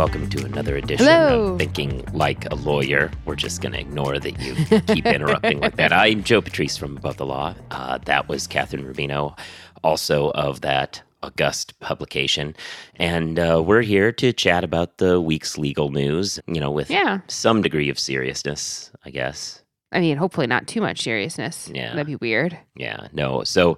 welcome to another edition Hello. of Thinking Like a Lawyer. We're just going to ignore that you keep interrupting like that. I'm Joe Patrice from Above the Law. Uh, that was Kathryn Rubino, also of that august publication. And uh, we're here to chat about the week's legal news, you know, with Yeah. some degree of seriousness, I guess. I mean, hopefully not too much seriousness. Yeah. That'd be weird. Yeah, no. So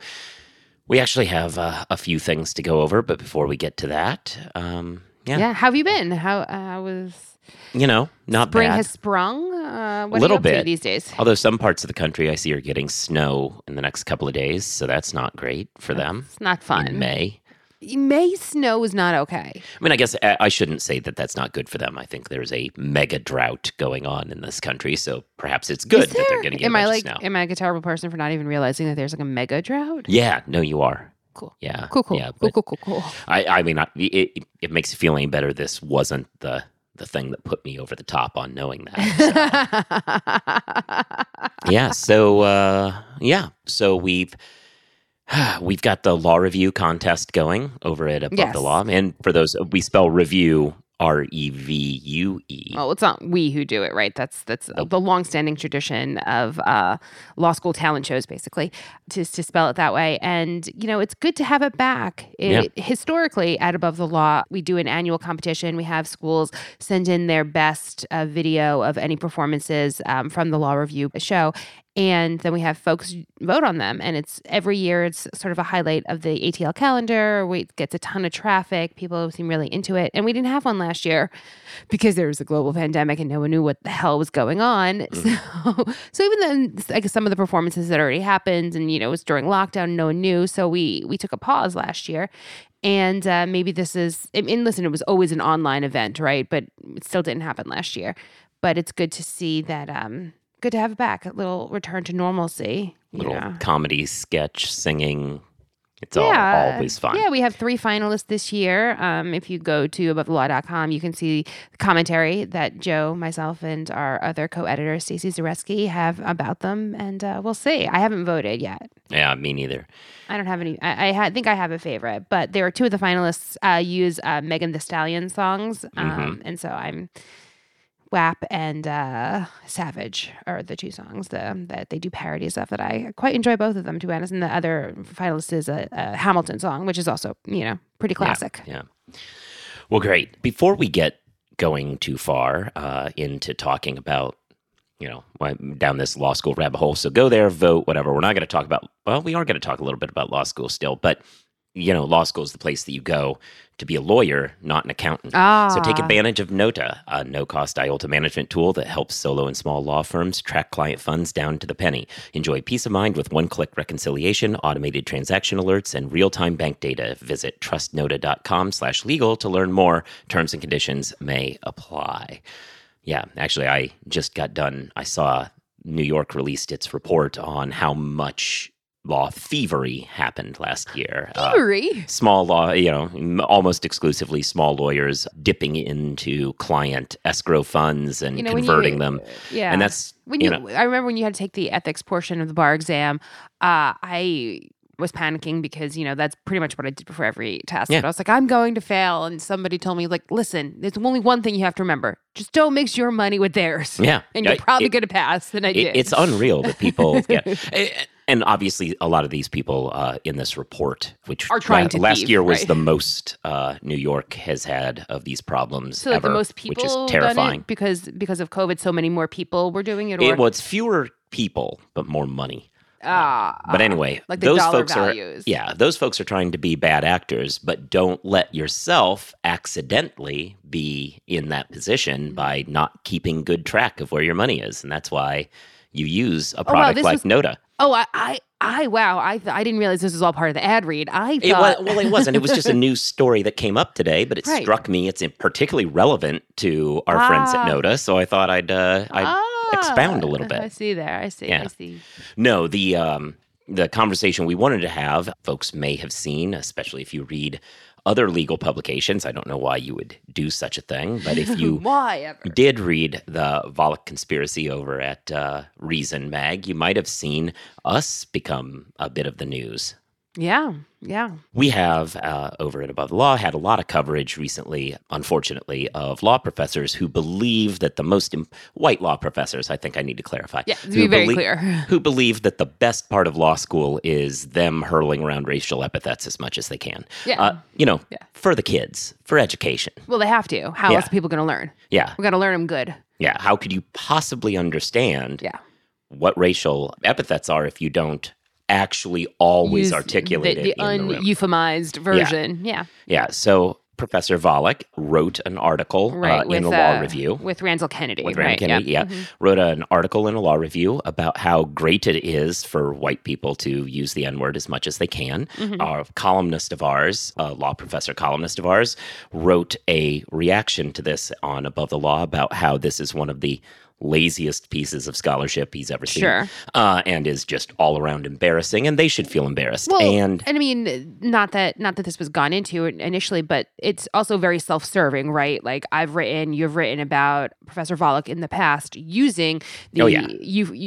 we actually have uh, a few things to go over, but before we get to that, um, yeah, Yeah. How have you been? How uh, was you know, not bad. spring bad. has sprung? Uh, what little are you up to bit. these days? Although some parts of the country I see are getting snow in the next couple of days, so that's not great for them. It's not fun. In. May. May snow is not okay. I mean, I guess I I shouldn't say that that's not good for them. I think there's a mega drought going on in this country, so perhaps it's good Is that they're getting. Am a I like? Am I like a terrible person for not even realizing that there's like a mega drought? yeah, no, you are. Cool. Yeah, Cool. Cool. Yeah, cool. Cool. Cool. Cool. I, I mean, I, it, it makes you feel any better. This wasn't the the thing that put me over the top on knowing that. yeah. So uh, yeah. So we've we've got the law review contest going over at Above Yes. the Law, and for those we spell review R E V U E. Well, it's not we who do it, right? That's that's Nope. the longstanding tradition of uh, law school talent shows, basically, to to spell it that way. And you know, it's good to have it back. It, Historically, at Above the Law, we do an annual competition. We have schools send in their best uh, video of any performances um, from the law review show. And then we have folks vote on them. And it's every year, it's sort of a highlight of the ATL calendar. We gets a ton of traffic. People seem really into it. And we didn't have one last year because there was a global pandemic and no one knew what the hell was going on. So, so even then, I guess some of the performances that already happened, and you know, it was during lockdown, no one knew. So we we took a pause last year, and uh, maybe this is. I mean, listen, it was always an online event, right? But it still didn't happen last year. But it's good to see that. um Good to have it back. A little return to normalcy. you Little know. comedy sketch singing. It's all always fun. Yeah, we have three finalists this year. Um, if you go to abovethelaw.com, you can see the commentary that Joe, myself, and our other co-editor, Staci Zaretsky, have about them. And uh, we'll see. I haven't voted yet. Yeah, me neither. I don't have any. I, I ha- think I have a favorite, but there are two of the finalists uh, use uh, Megan Thee Stallion songs, um, Mm-hmm. and so I'm WAP and uh, Savage are the two songs the, that they do parodies of that I quite enjoy both of them to be honest. And the other finalist is a, a Hamilton song, which is also you know pretty classic. Yeah. Well, great. Before we get going too far uh, into talking about, you know, down this law school rabbit hole, so go there, vote, whatever. We're not going to talk about, well, we are going to talk a little bit about law school still, but, you know, law school is the place that you go to be a lawyer, not an accountant. Ah, So take advantage of Nota, a no-cost IOLTA management tool that helps solo and small law firms track client funds down to the penny. Enjoy peace of mind with one-click reconciliation, automated transaction alerts, and real-time bank data. Visit trustnota.com slash legal to learn more. Terms and conditions may apply. Yeah, actually, I just got done. I saw New York released its report on how much law thievery happened last year. Uh, Thievery. small law, you know, almost exclusively small lawyers dipping into client escrow funds and You know, when you- converting them. Yeah, And that's, when you you. know, I remember when you had to take the ethics portion of the bar exam. Uh, I was panicking because you know that's pretty much what I did before every test. Yeah. But I was like, I'm going to fail, and somebody told me like, listen, there's only one thing you have to remember: just don't mix your money with theirs. yeah. and you're Uh, probably going to pass. And I it- did. it's unreal that people get. And obviously, a lot of these people uh, in this report, which Are trying la- to last thieve, year was right? the most uh, New York has had of these problems so like ever, the most people which is terrifying. because because of COVID, so many more people were doing it. Or It, well, it's fewer people, but more money. ah, But anyway, like those folks values. are yeah, those folks are trying to be bad actors, but don't let yourself accidentally be in that position Mm-hmm. by not keeping good track of where your money is, and that's why you use a wow, product this like was- Nota. Oh, I, I, I, wow, I, I didn't realize this was all part of the ad read. I It was, thought, well, it wasn't. It was just a new story that came up today, but it Right. struck me it's particularly relevant to our friends at Nota, so I thought I'd uh, I'd expound a little bit. I see there. I see. Yeah. I see. No, the um, the conversation we wanted to have, folks may have seen, especially if you read other legal publications. I don't know why you would do such a thing, but if you Why ever? did read the Volokh conspiracy over at uh, Reason Mag, you might have seen us become a bit of the news. Yeah, yeah. We have, uh, over at Above the Law, had a lot of coverage recently, unfortunately, of law professors who believe that the most Im- white law professors, I think I need to clarify. Yeah, to be very belie- clear. Who believe that the best part of law school is them hurling around racial epithets as much as they can. Yeah. Uh, you know, Yeah. for the kids, for education. Well, they have to. How Yeah. else are people going to learn? Yeah. We got to learn them good. Yeah. How could you possibly understand Yeah. what racial epithets are if you don't actually always Use articulate the, the room? version. Yeah. Yeah. So Professor Volokh wrote an article Right. uh, with, in the Law uh, Review. With Randall Kennedy. With right? Kennedy, yeah, Mhm. wrote an article in a law review about how great it is for white people to use the N word as much as they can. Mhm. A columnist of ours, a law professor columnist of ours, wrote a reaction to this on Above the Law about how this is one of the laziest pieces of scholarship he's ever seen, Sure. uh, and is just all around embarrassing, and they should feel embarrassed. Well, and I mean, not that not that this was gone into initially, but it's also very self-serving, right? Like I've written, you've written about Professor Volokh in the past using the Oh, yeah.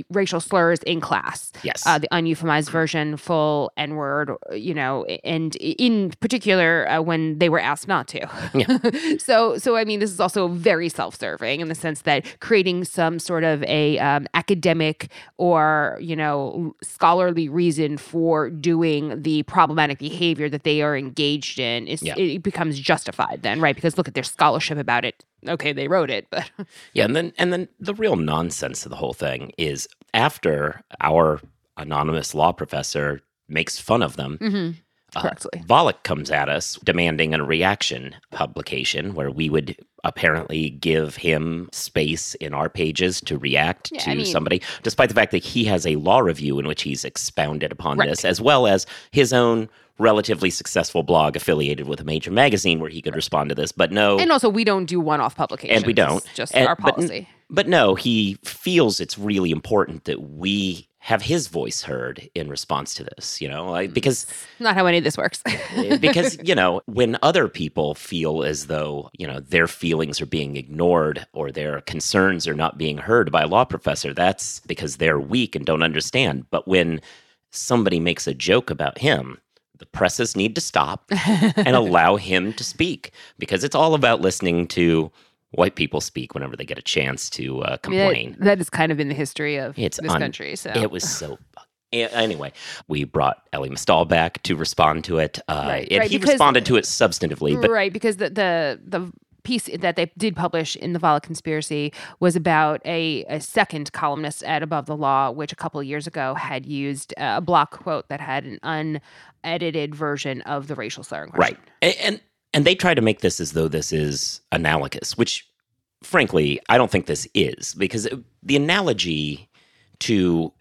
racial slurs in class. yes, Uh, the uneuphoemized version, full N word, you know, and in particular uh, when they were asked not to. so, so I mean, this is also very self-serving in the sense that creating some sort of a um, academic or you know scholarly reason for doing the problematic behavior that they are engaged in is Yeah. it becomes justified then, right? Because look at their scholarship about it. Okay, they wrote it, but Yeah, and then and then the real nonsense of the whole thing is after our anonymous law professor makes fun of them, Uh, correctly. Volokh comes at us demanding a reaction publication where we would apparently give him space in our pages to react Yeah, to I mean- somebody, despite the fact that he has a law review in which he's expounded upon Right. this, as well as his own relatively successful blog affiliated with a major magazine where he could respond to this. But no, And also, we don't do one-off publications. And we don't. It's just And- our but- policy. But no, he feels it's really important that we have his voice heard in response to this, you know, like, hmm. because Not how any of this works. Eh, because you know when other people feel as though you know their feelings are being ignored or their concerns are not being heard by a law professor that's because they're weak and don't understand. But when somebody makes a joke about him the presses need to stop and allow him to speak because it's all about listening to white people speak whenever they get a chance to uh, mean, that- complain that is kind of been the history of It's this un- country. So it was so. Anyway, we brought Elie Mystal back to respond to it, uh, Right, and right, he because- responded to it substantively. But right because the the the piece that they did publish in the Volokh conspiracy was about a, a second columnist at Above the Law, which a couple of years ago had used uh, a block quote that had an unedited version of the racial slur. in question. right, and, and and they try to make this as though this is analogous, which, frankly, I don't think this is because uh, the analogy to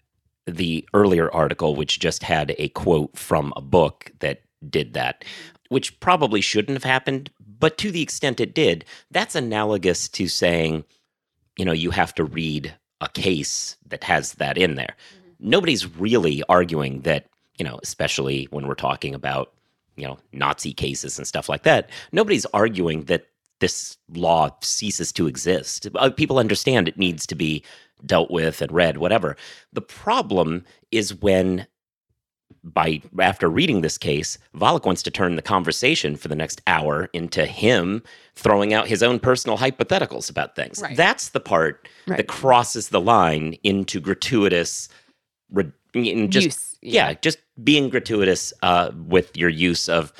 the earlier article, which just had a quote from a book that did that, which probably shouldn't have happened, but to the extent it did, that's analogous to saying, you know, you have to read a case that has that in there. Mm-hmm. Nobody's really arguing that, you know, especially when we're talking about, you know, Nazi cases and stuff like that. Nobody's arguing that this law ceases to exist. Uh, People understand it needs to be dealt with and read, whatever. The problem is when by after reading this case, Volokh wants to turn the conversation for the next hour into him throwing out his own personal hypotheticals about things. Right. That's the part Right. that crosses the line into gratuitous, re- just Use. Yeah, just being gratuitous uh, with your use of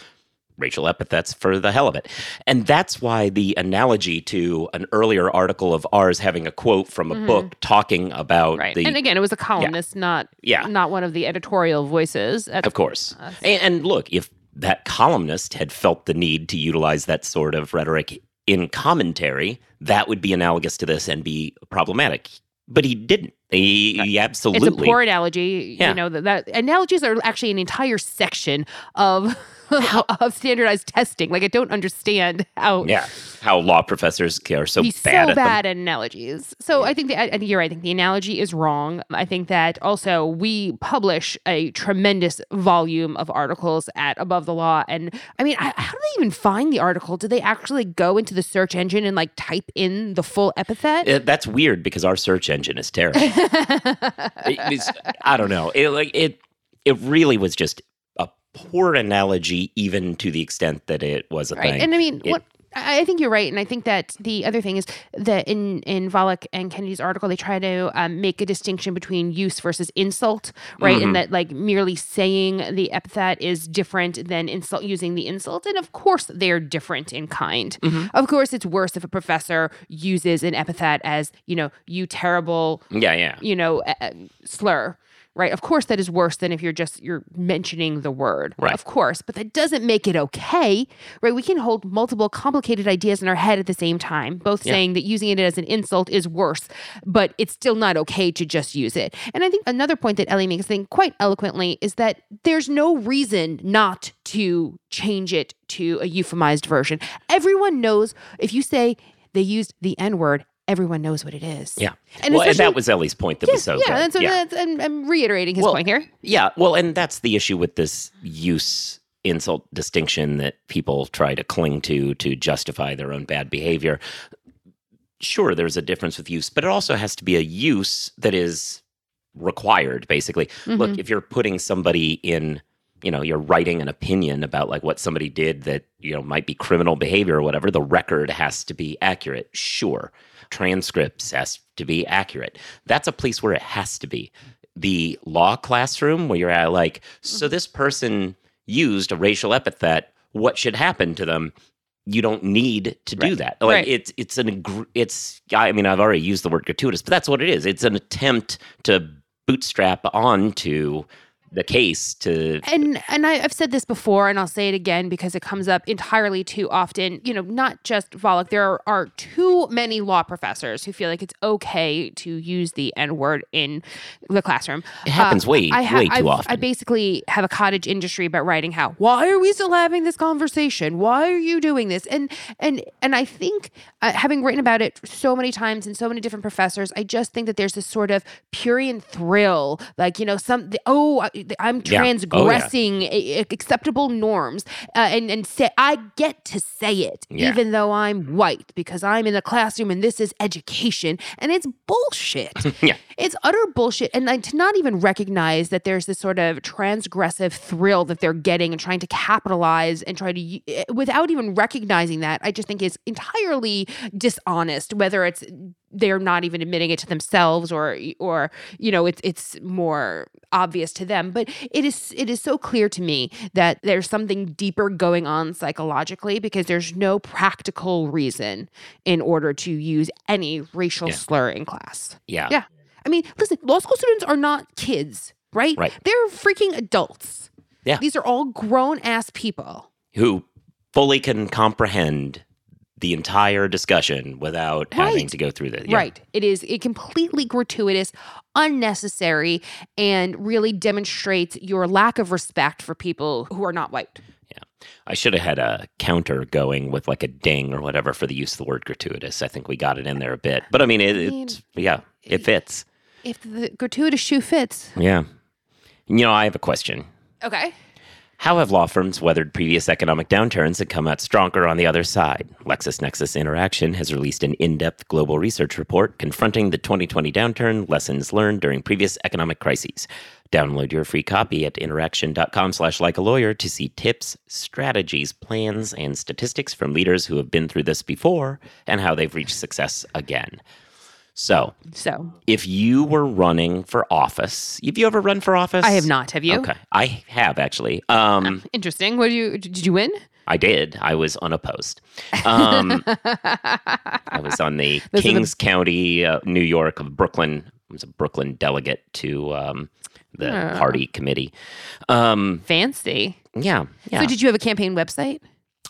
racial epithets for the hell of it. And that's why the analogy to an earlier article of ours having a quote from a Mhm. book talking about Right. the and again, it was a columnist, not yeah, not one of the editorial voices. Of course. And, and look, if that columnist had felt the need to utilize that sort of rhetoric in commentary, that would be analogous to this and be problematic. But he didn't. He absolutely. It's a poor analogy. Yeah. You know that, that analogies are actually an entire section of of standardized testing. Like I don't understand how yeah, how law professors are so he's bad so at them. bad at analogies. So I think that I, I think you're right. I think the analogy is wrong. I think that also we publish a tremendous volume of articles at Above the Law, and I mean, I, how do they even find the article? Do they actually go into the search engine and like type in the full epithet? It- that's weird because our search engine is terrible. It- I don't know. It like it. It really was just a poor analogy, even to the extent that it was a right. thing. And I mean, It- what I think you're right, and I think that the other thing is that in in Volokh and Kennedy's article, they try to um, make a distinction between use versus insult, right? Mm-hmm. And that like merely saying the epithet is different than insult using the insult, and of course they're different in kind. Mm-hmm. Of course, it's worse if a professor uses an epithet as you know, you terrible, yeah, yeah. you know, uh, slur. Right. Of course, that is worse than if you're just you're mentioning the word. Right. Of course, but that doesn't make it okay. Right. We can hold multiple complicated ideas in our head at the same time, both Yeah. saying that using it as an insult is worse, but it's still not okay to just use it. And I think another point that Elie makes, I think, quite eloquently, is that there's no reason not to change it to a euphemized version. Everyone knows if you say they used the N word, everyone knows what it is. Yeah. And well, and that was Elie's point that was so yeah, good. that's, yeah. that's I'm, I'm reiterating his Well, point here. Yeah, well, and that's the issue with this use insult distinction that people try to cling to to justify their own bad behavior. Sure, there's a difference with use, but it also has to be a use that is required, basically. Look, Mhm. if you're putting somebody in, you know, you're writing an opinion about like what somebody did that, you know, might be criminal behavior or whatever, the record has to be accurate. Sure. Transcripts has to be accurate. That's a place where it has to be. The law classroom where you're at like, so mm-hmm. this person used a racial epithet, what should happen to them? You don't need to do that. Like Right. it's it's an it's I mean I've already used the word gratuitous, but that's what it is. It's an attempt to bootstrap onto the case to And and I, I've said this before, and I'll say it again because it comes up entirely too often. You know, not just Volokh. There are, are too many law professors who feel like it's okay to use the N word in the classroom. it happens way I ha- way too I've- often. I basically have a cottage industry about writing how. Why are we still having this conversation? Why are you doing this? And and and I think uh, having written about it so many times and so many different professors, I just think that there's this sort of purient thrill, like you know, some the, oh, I'm Yeah. Oh, yeah. transgressing a- a- acceptable norms, uh, and and say I get to say it Yeah. even though I'm white because I'm in the classroom and this is education, and it's bullshit. yeah. It's utter bullshit. And like, to not even recognize that there's this sort of transgressive thrill that they're getting and trying to capitalize and try to, eh, without even recognizing that, I just think is entirely dishonest, whether it's they're not even admitting it to themselves or or you know it's it's more obvious to them but it is it is so clear to me that there's something deeper going on psychologically because there's no practical reason in order to use any racial Yeah. slur in class yeah. yeah. I mean, listen, law school students are not kids, right? Right. They're freaking adults. Yeah. These are all grown ass people. Who fully can comprehend the entire discussion without having to go through the yeah. Right. It is a completely gratuitous, unnecessary, and really demonstrates your lack of respect for people who are not white. Yeah. I should have had a counter going with like a ding or whatever for the use of the word gratuitous. I think we got it in there a bit, but I mean, it, I mean, it's yeah, it fits. If the gratuitous shoe fits. Yeah. You know, I have a question. Okay. How have law firms weathered previous economic downturns and come out stronger on the other side? LexisNexis Interaction has released an in depth global research report confronting the 2020 downturn, lessons learned during previous economic crises. Download your free copy at interaction.com slash like a lawyer to see tips, strategies, plans, and statistics from leaders who have been through this before and how they've reached success again. So, So if you were running for office, have you ever run for office? I have not. Have you? Okay, I have actually. Um, Interesting. What do you did you win? I did. I was unopposed. Um, I was on the Those are the- Kings County, uh, New York, of Brooklyn. I was a Brooklyn delegate to um, the Oh. party committee. Um, Fancy. yeah, yeah. So did you have a campaign website?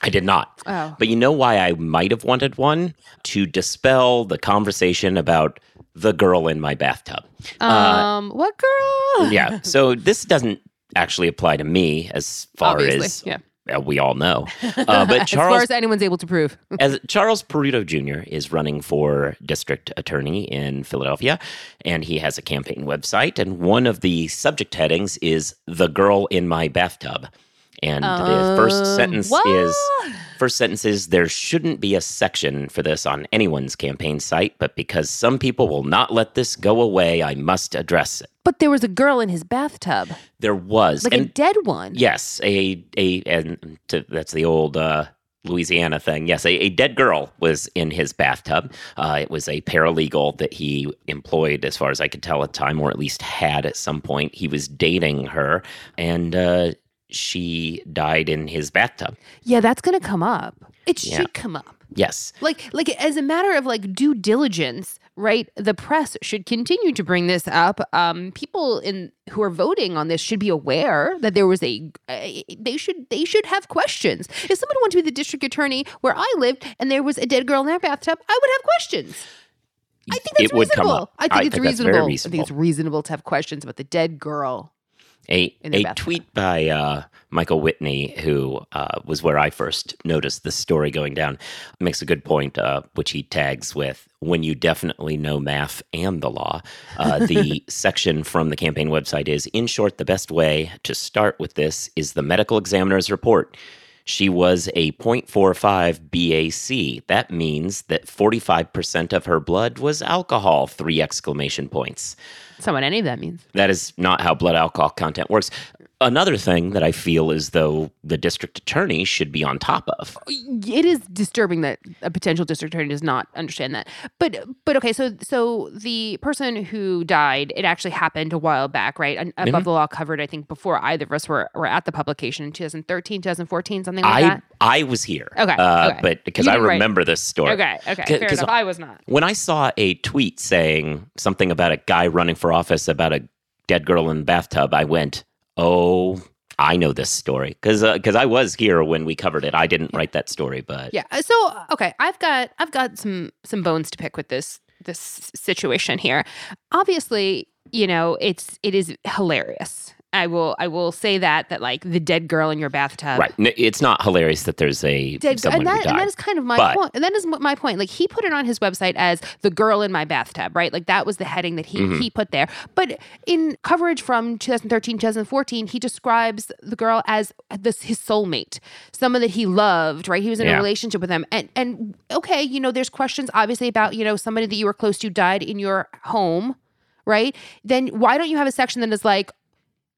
I did not. Oh. But you know why I might have wanted one? To dispel the conversation about the girl in my bathtub. Um, what girl? yeah. So this doesn't actually apply to me as far Obviously, as yeah. uh, we all know. Uh, but as far as anyone's able to prove. as Charles Peruto Jr. is running for district attorney in Philadelphia, and he has a campaign website, and one of the subject headings is "The Girl in My Bathtub." And the first Um, sentence what? is first sentence is there shouldn't be a section for this on anyone's campaign site, but because some people will not let this go away, I must address it. But there was a girl in his bathtub, There was. like a dead one. yes, a a and to, that's the old uh Louisiana thing. Yes, a, a dead girl was in his bathtub. Uh, it was a paralegal that he employed, as far as I could tell at the time, or at least had at some point. He was dating her, and uh, she died in his bathtub. Yeah, that's gonna come up. It Yeah. should come up. Yes. Like, like as a matter of like due diligence, right? The press should continue to bring this up. Um, people in who are voting on this should be aware that there was a. a they should they should have questions. If someone went to be the district attorney where I lived and there was a dead girl in their bathtub, I would have questions. I think that's it would come reasonable. I think it's that's reasonable. very I think it's reasonable to have questions about the dead girl. A, a tweet by uh, Michael Whitney, who uh, was where I first noticed this story going down, makes a good point, uh, which he tags with when you definitely know math and the law. Uh, the section from the campaign website is In short, the best way to start with this is the medical examiner's report. She was a 0.45 BAC. That means that 45% of her blood was alcohol, three exclamation points. So what any of that means. That is not how blood alcohol content works. Another thing that I feel as though the district attorney should be on top of. it is disturbing that a potential district attorney does not understand that. But but okay, so so the person who died, it actually happened a while back, right? An- Above the law covered, I think, before either of us were, were at the publication in 2013, 2014, something like I that. I was here. Okay, Uh, okay. But because I remember this story. Okay, okay, C- fair 'cause enough. I was not. When I saw a tweet saying something about a guy running for office about a dead girl in the bathtub, I went, "Oh, I know this story." Because because I was here when we covered it. I didn't write that story, but Yeah. uh, So okay, I've got I've got some some bones to pick with this this situation here. Obviously, you know, it's it is hilarious. I will I will say that that like the dead girl in your bathtub. right. It's not hilarious that there's a Dead, someone and, that, and that is kind of my But- point. And that is my point. Like he put it on his website as the girl in my bathtub, right? Like that was the heading that he Mm-hmm. he put there. But in coverage from 2013, 2014, he describes the girl as this his soulmate, someone that he loved, right? He was in a relationship with them. And and okay, you know, there's questions obviously about, you know, somebody that you were close to died in your home, right? Then why don't you have a section that is like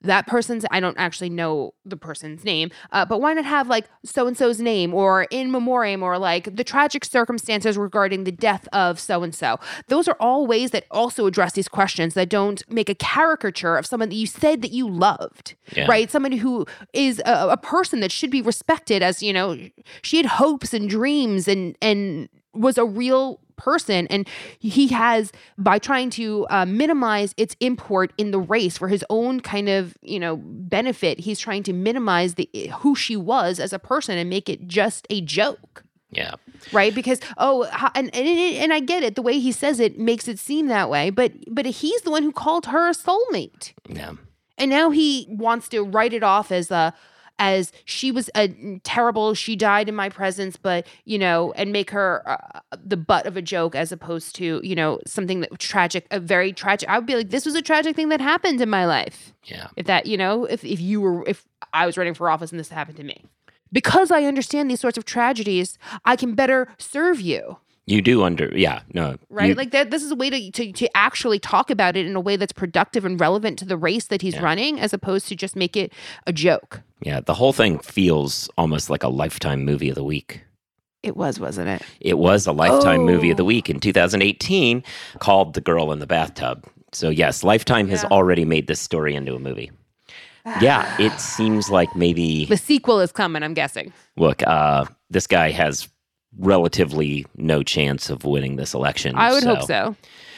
that person's i don't actually know the person's name uh, but why not have like so and so's name or in memoriam or like the tragic circumstances regarding the death of so and so those are all ways that also address these questions that don't make a caricature of someone that you said that you loved Yeah. right somebody who is a, a person that should be respected as you know she had hopes and dreams and and was a real person and he has by trying to uh, minimize its import in the race for his own kind of you know benefit he's trying to minimize the who she was as a person and make it just a joke yeah. right because oh and, and and I get it the way he says it makes it seem that way but but he's the one who called her a soulmate Yeah. and now he wants to write it off as a as she was a terrible she died in my presence but you know and make her uh, the butt of a joke as opposed to you know something that tragic a very tragic i would be like this was a tragic thing that happened in my life. Yeah. if that you know if, if you were if i was running for office and this happened to me. Because i understand these sorts of tragedies i can better serve you You do under yeah, no. right you- like that this is a way to, to to actually talk about it in a way that's productive and relevant to the race that he's running as opposed to just make it a joke yeah, the whole thing feels almost like a lifetime movie of the week. it was wasn't it It was a lifetime movie of the Oh. week in 2018 called The Girl in the Bathtub. So yes, Lifetime has already made this story into a movie. Yeah, it seems like maybe the sequel is coming i'm guessing look, uh this guy has relatively no chance of winning this election. i would hope so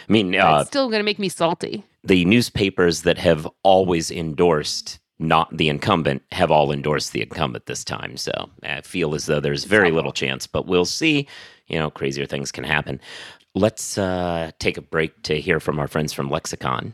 I mean, uh, it's still going to make me salty the newspapers that have always endorsed not the incumbent have all endorsed the incumbent this time. So I feel as though there's very little chance, but we'll see. You know, crazier things can happen. Let's uh, take a break to hear from our friends from Lexicon.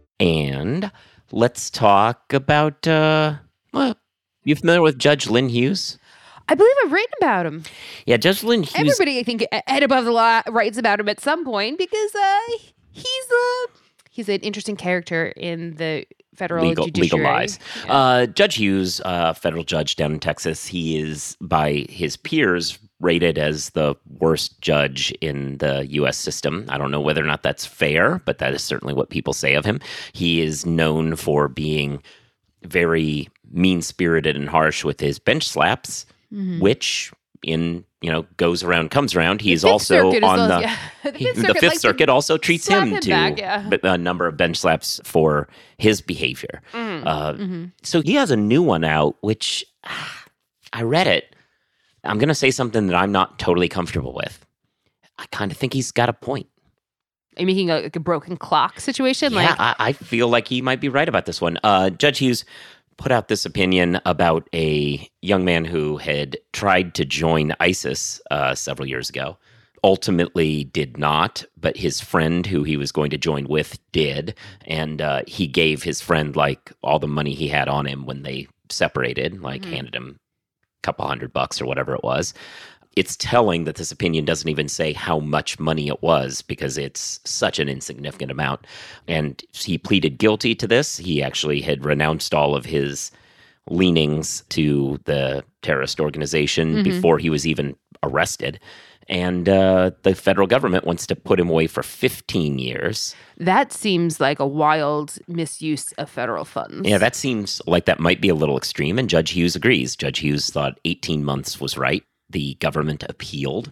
And let's talk about. Uh, well, you familiar with Judge Lynn Hughes? I believe I've written about him. Yeah, Judge Lynn Hughes. Everybody, I think, head above the law writes about him at some point because uh, he's uh, he's an interesting character in the federal legal, judiciary. legal lies. Yeah. Uh, judge Hughes, uh, federal judge down in Texas, he is by his peers rated as the worst judge in the U.S. system. I don't know whether or not that's fair, but that is certainly what people say of him. He is known for being very mean spirited and harsh with his bench slaps, Mhm. which in you know goes around comes around. He is also on the yeah. the he- Fifth the Circuit Fifth likes to Circuit also treats him him to back, yeah. a number of bench slaps for his behavior. Mm, Uh, mhm. So he has a new one out, which ah, I read it. I'm going to say something that I'm not totally comfortable with. I kind of think he's got a point. Are you making a, like a broken clock situation? yeah, like, I, I feel like he might be right about this one. Uh, Judge Hughes put out this opinion about a young man who had tried to join ISIS uh, several years ago. Ultimately, did not, but his friend who he was going to join with did, and uh, he gave his friend like all the money he had on him when they separated, like Mhm. handed him couple hundred bucks or whatever it was it's telling that this opinion doesn't even say how much money it was because it's such an insignificant amount. And he pleaded guilty to this. He actually had renounced all of his leanings to the terrorist organization Mhm. before he was even arrested. And uh, the federal government wants to put him away for 15 years. that seems like a wild misuse of federal funds. Yeah, that seems like that might be a little extreme. And Judge Hughes agrees. Judge Hughes thought 18 months was right. The government appealed.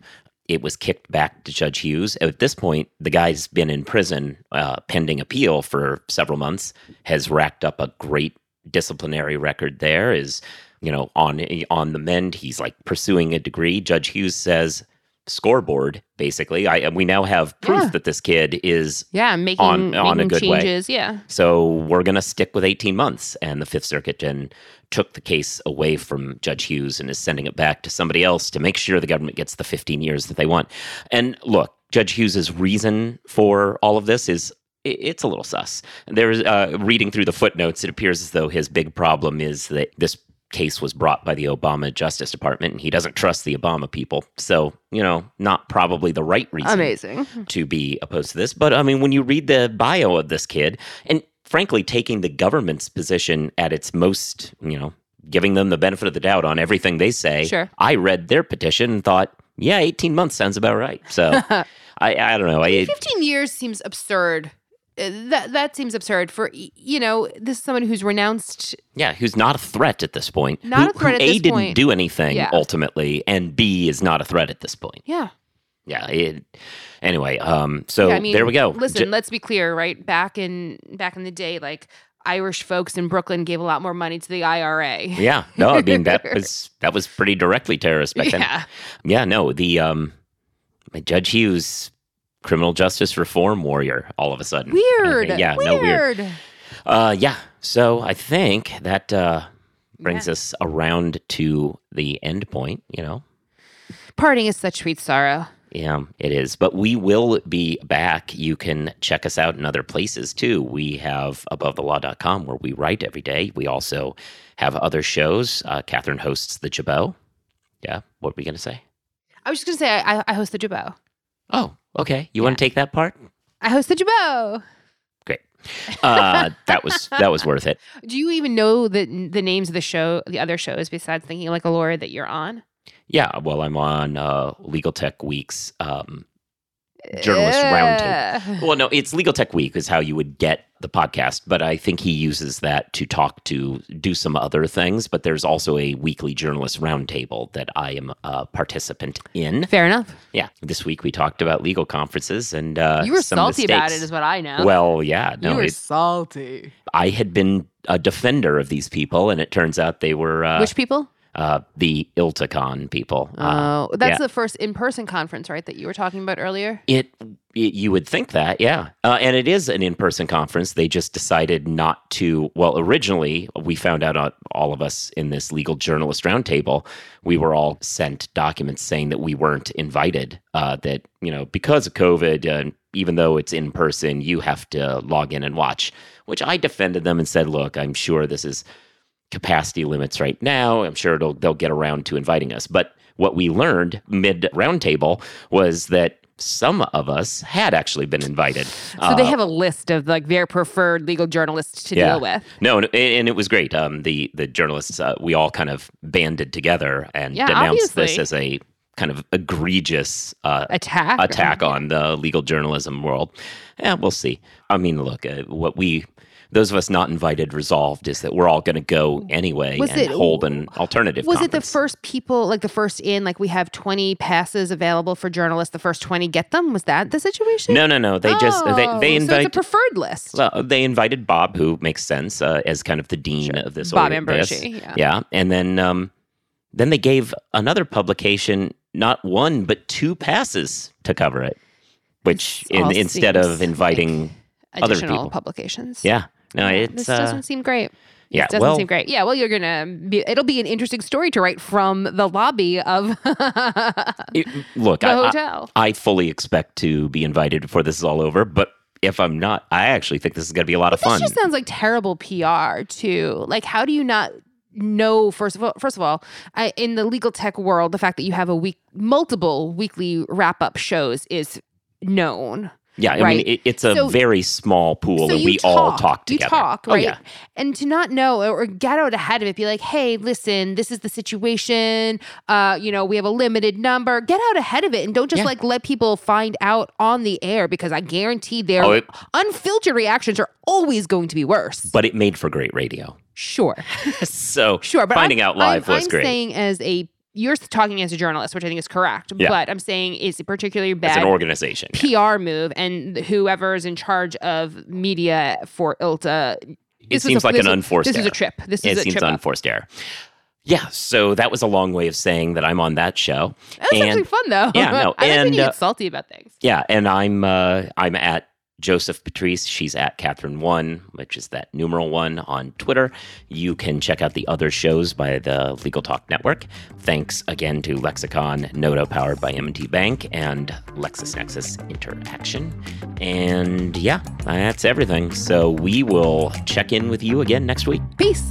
It was kicked back to Judge Hughes. At this point, the guy's been in prison uh, pending appeal for several months, has racked up a great disciplinary record there, is, you know, on, on the mend. He's like pursuing a degree. Judge Hughes says, scoreboard, basically. I, we now have proof Yeah. that this kid is yeah, making, on- on a making good way. changes. Yeah. so we're going to stick with 18 months. And the Fifth Circuit then took the case away from Judge Hughes and is sending it back to somebody else to make sure the government gets the 15 years that they want. And look, Judge Hughes's reason for all of this is it's a little sus. There's uh, reading through the footnotes, it appears as though his big problem is that this case was brought by the Obama Justice Department and he doesn't trust the Obama people. So, you know, not probably the right reason Amazing. to be opposed to this. But I mean, when you read the bio of this kid, and frankly, taking the government's position at its most, you know, giving them the benefit of the doubt on everything they say, Sure. I read their petition and thought, yeah, 18 months sounds about right. So I, I don't know. I, 15 years seems absurd. That that seems absurd for you know this is someone who's renounced yeah, who's not a threat at this point. Not who, a threat who at A, didn't point. do anything Yeah. ultimately, and B, is not a threat at this point. yeah Yeah. It, anyway, um, so Yeah, I mean, there we go. Listen, Ju- let's be clear, right? Back in back in the day, like Irish folks in Brooklyn gave a lot more money to the IRA. yeah, no, I mean that was that was pretty directly terrorist back then. Yeah. Yeah, no, the um Judge Hughes criminal justice reform warrior all of a sudden. Weird. Yeah, weird. no weird. Uh yeah. So I think that uh brings Yeah. us around to the end point, you know. Parting is such sweet sorrow. Yeah, it is. But we will be back. You can check us out in other places too. We have abovethelaw.com where we write every day. We also have other shows. Uh, Kathryn hosts The Jabot. Yeah, what were we going to say? I was just gonna say I, I host the Jabot. Oh, okay. You want to take that part? I host the Jabot. Great. Uh, that was that was worth it. Do you even know the the names of the show, the other shows besides thinking like a lawyer that you're on? Yeah. Well, I'm on uh, Legal Tech Week's um, journalist roundtable. Uh, Well, no, it's Legal Tech Week is how you would get the podcast, but I think he uses that to talk to do some other things. But there's also a weekly journalist roundtable that I am a participant in. Fair enough. Yeah, this week we talked about legal conferences and uh, you were some salty about it, is what I know. Well, yeah, no, you were it, salty. I had been a defender of these people, and it turns out they were uh, Which people? Uh, the ILTACon people. Uh, Oh, that's yeah. the first in-person conference, right? That you were talking about earlier. It, it you would think that, yeah, uh, and it is an in-person conference. They just decided not to. Well, originally we found out uh, all of us in this legal journalist roundtable, we were all sent documents saying that we weren't invited. Uh, that you know because of COVID and even though it's in person, you have to log in and watch, which I defended them and said, look, I'm sure this is capacity limits right now. I'm sure they'll get around to inviting us. But what we learned mid roundtable was that some of us had actually been invited. So uh, they have a list of like their preferred legal journalists to yeah. deal with. No, and, and, it was great. Um, the the journalists uh, we all kind of banded together and yeah, denounced obviously. this as a kind of egregious uh, attack attack on the legal journalism world. Yeah, we'll see. I mean, look, uh, what we those of us not invited resolved is that we're all going to go anyway was and it, hold an alternative. Was conference. it the first people, like the first in, like we have 20 passes available for journalists, the first 20 get them? Was that the situation? No, no, no. They oh, just, they, they invited. So it's a preferred list. Well, they invited Bob, who makes sense uh, as kind of the dean sure. of this. Bob Ambrogi. Yeah. yeah. And then, um, then they gave another publication not one, but two passes to cover it, which in, instead of inviting like other people. publications. Yeah. No, it's this doesn't uh, seem great. Yeah, it doesn't well, seem great. Yeah, well, you're gonna. Be, it'll be an interesting story to write from the lobby of it, look. the I, hotel. I, I fully expect to be invited before this is all over, but if I'm not, I actually think this is going to be a lot but of fun. This just sounds like terrible PR too. Like, how do you not know? First of all, first of all, I, in the legal tech world, the fact that you have a week, multiple weekly wrap up shows is known. Yeah, I right? mean, it, it's a so, very small pool, so and we talk, all talk together. You talk, oh, right? Oh, yeah. And to not know or get out ahead of it, be like, "Hey, listen, this is the situation. Uh, you know, we have a limited number. Get out ahead of it, and don't just yeah. like let people find out on the air because I guarantee their oh, it, unfiltered reactions are always going to be worse. But it made for great radio. Sure. so sure, but finding I'm, out live I'm, was I'm great. Saying as a you're talking as a journalist, which I think is correct. Yeah. But I'm saying it's a particularly bad as an organization PR yeah. move, and whoever is in charge of media for ILTA. It seems a, like an unforced. This error. is a trip. This it is a seems unforced up. error. Yeah, so that was a long way of saying that I'm on that show. That's and, actually fun, though. Yeah, no, I and like when you get salty about things. Yeah, and I'm uh, I'm at Joseph Patrice. She's at Kathryn One, which is that numeral one on Twitter. You can check out the other shows by the Legal Talk Network. Thanks again to Lexicon, Nota powered by M&T Bank, and LexisNexis Interaction. And yeah, that's everything. So we will check in with you again next week. Peace.